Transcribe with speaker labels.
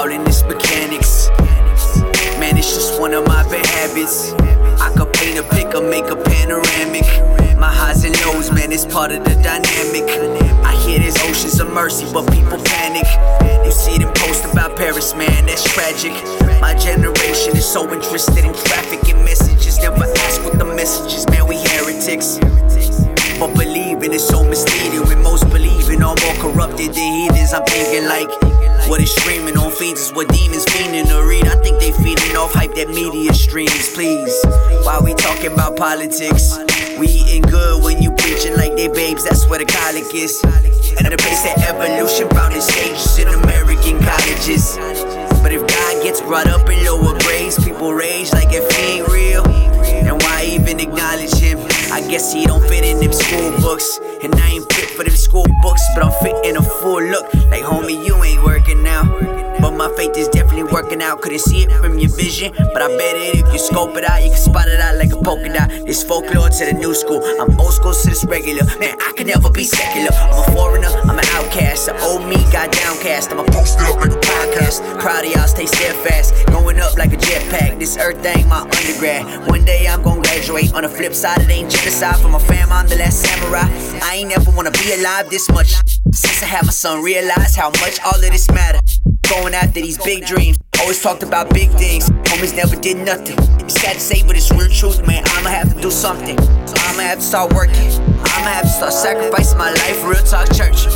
Speaker 1: Calling this mechanics. Man, it's just one of my bad habits. I could paint a picture, make a panoramic. My highs and lows, man, it's part of the dynamic. I hear there's oceans of mercy, but people panic. You see them post about Paris, man, that's tragic. My generation is so interested in traffic and messages. Never ask what the message is, man, we heretics. But believing is so misleading. When most believing are more corrupted than heathens, I'm thinking like. What is streaming on feeds is what demons fiending to read. I think they feeding off hype that media streams, please. Why we talking about politics? We eating good when you preaching like they babes, that's where the colic is. And the pace that evolution found its stages in American colleges. But if God gets brought up in lower grades, people rage like if he ain't real. And why even acknowledge him? I guess he don't fit in them school books. And I ain't fit for them school books, but I'm fit in a full look. Like, homie, you ain't working now. But my faith is definitely working out. Couldn't see it from your vision, but I bet it if you scope it out, you can spot it out like a polka dot. This folklore to the new school. I'm old school to this regular. Man, I can never be secular. I'm a foreigner, I'm an outcast. The old me got downcast. I'm a posted up like a podcast. Proud of y'all, stay steadfast. Going up like a jetpack. This earth thing, my undergrad. One day I'm gonna graduate. On the flip side, it ain't genocide. For my fam, I'm the last samurai. I ain't never wanna be alive this much. Since I had my son, realize how much all of this matter. Going after these big dreams. Always talked about big things. Homies never did nothing. It's sad to say, but it's real truth, man. I'ma have to do something. So I'ma have to start working. I'ma have to start sacrificing my life. Real talk, church.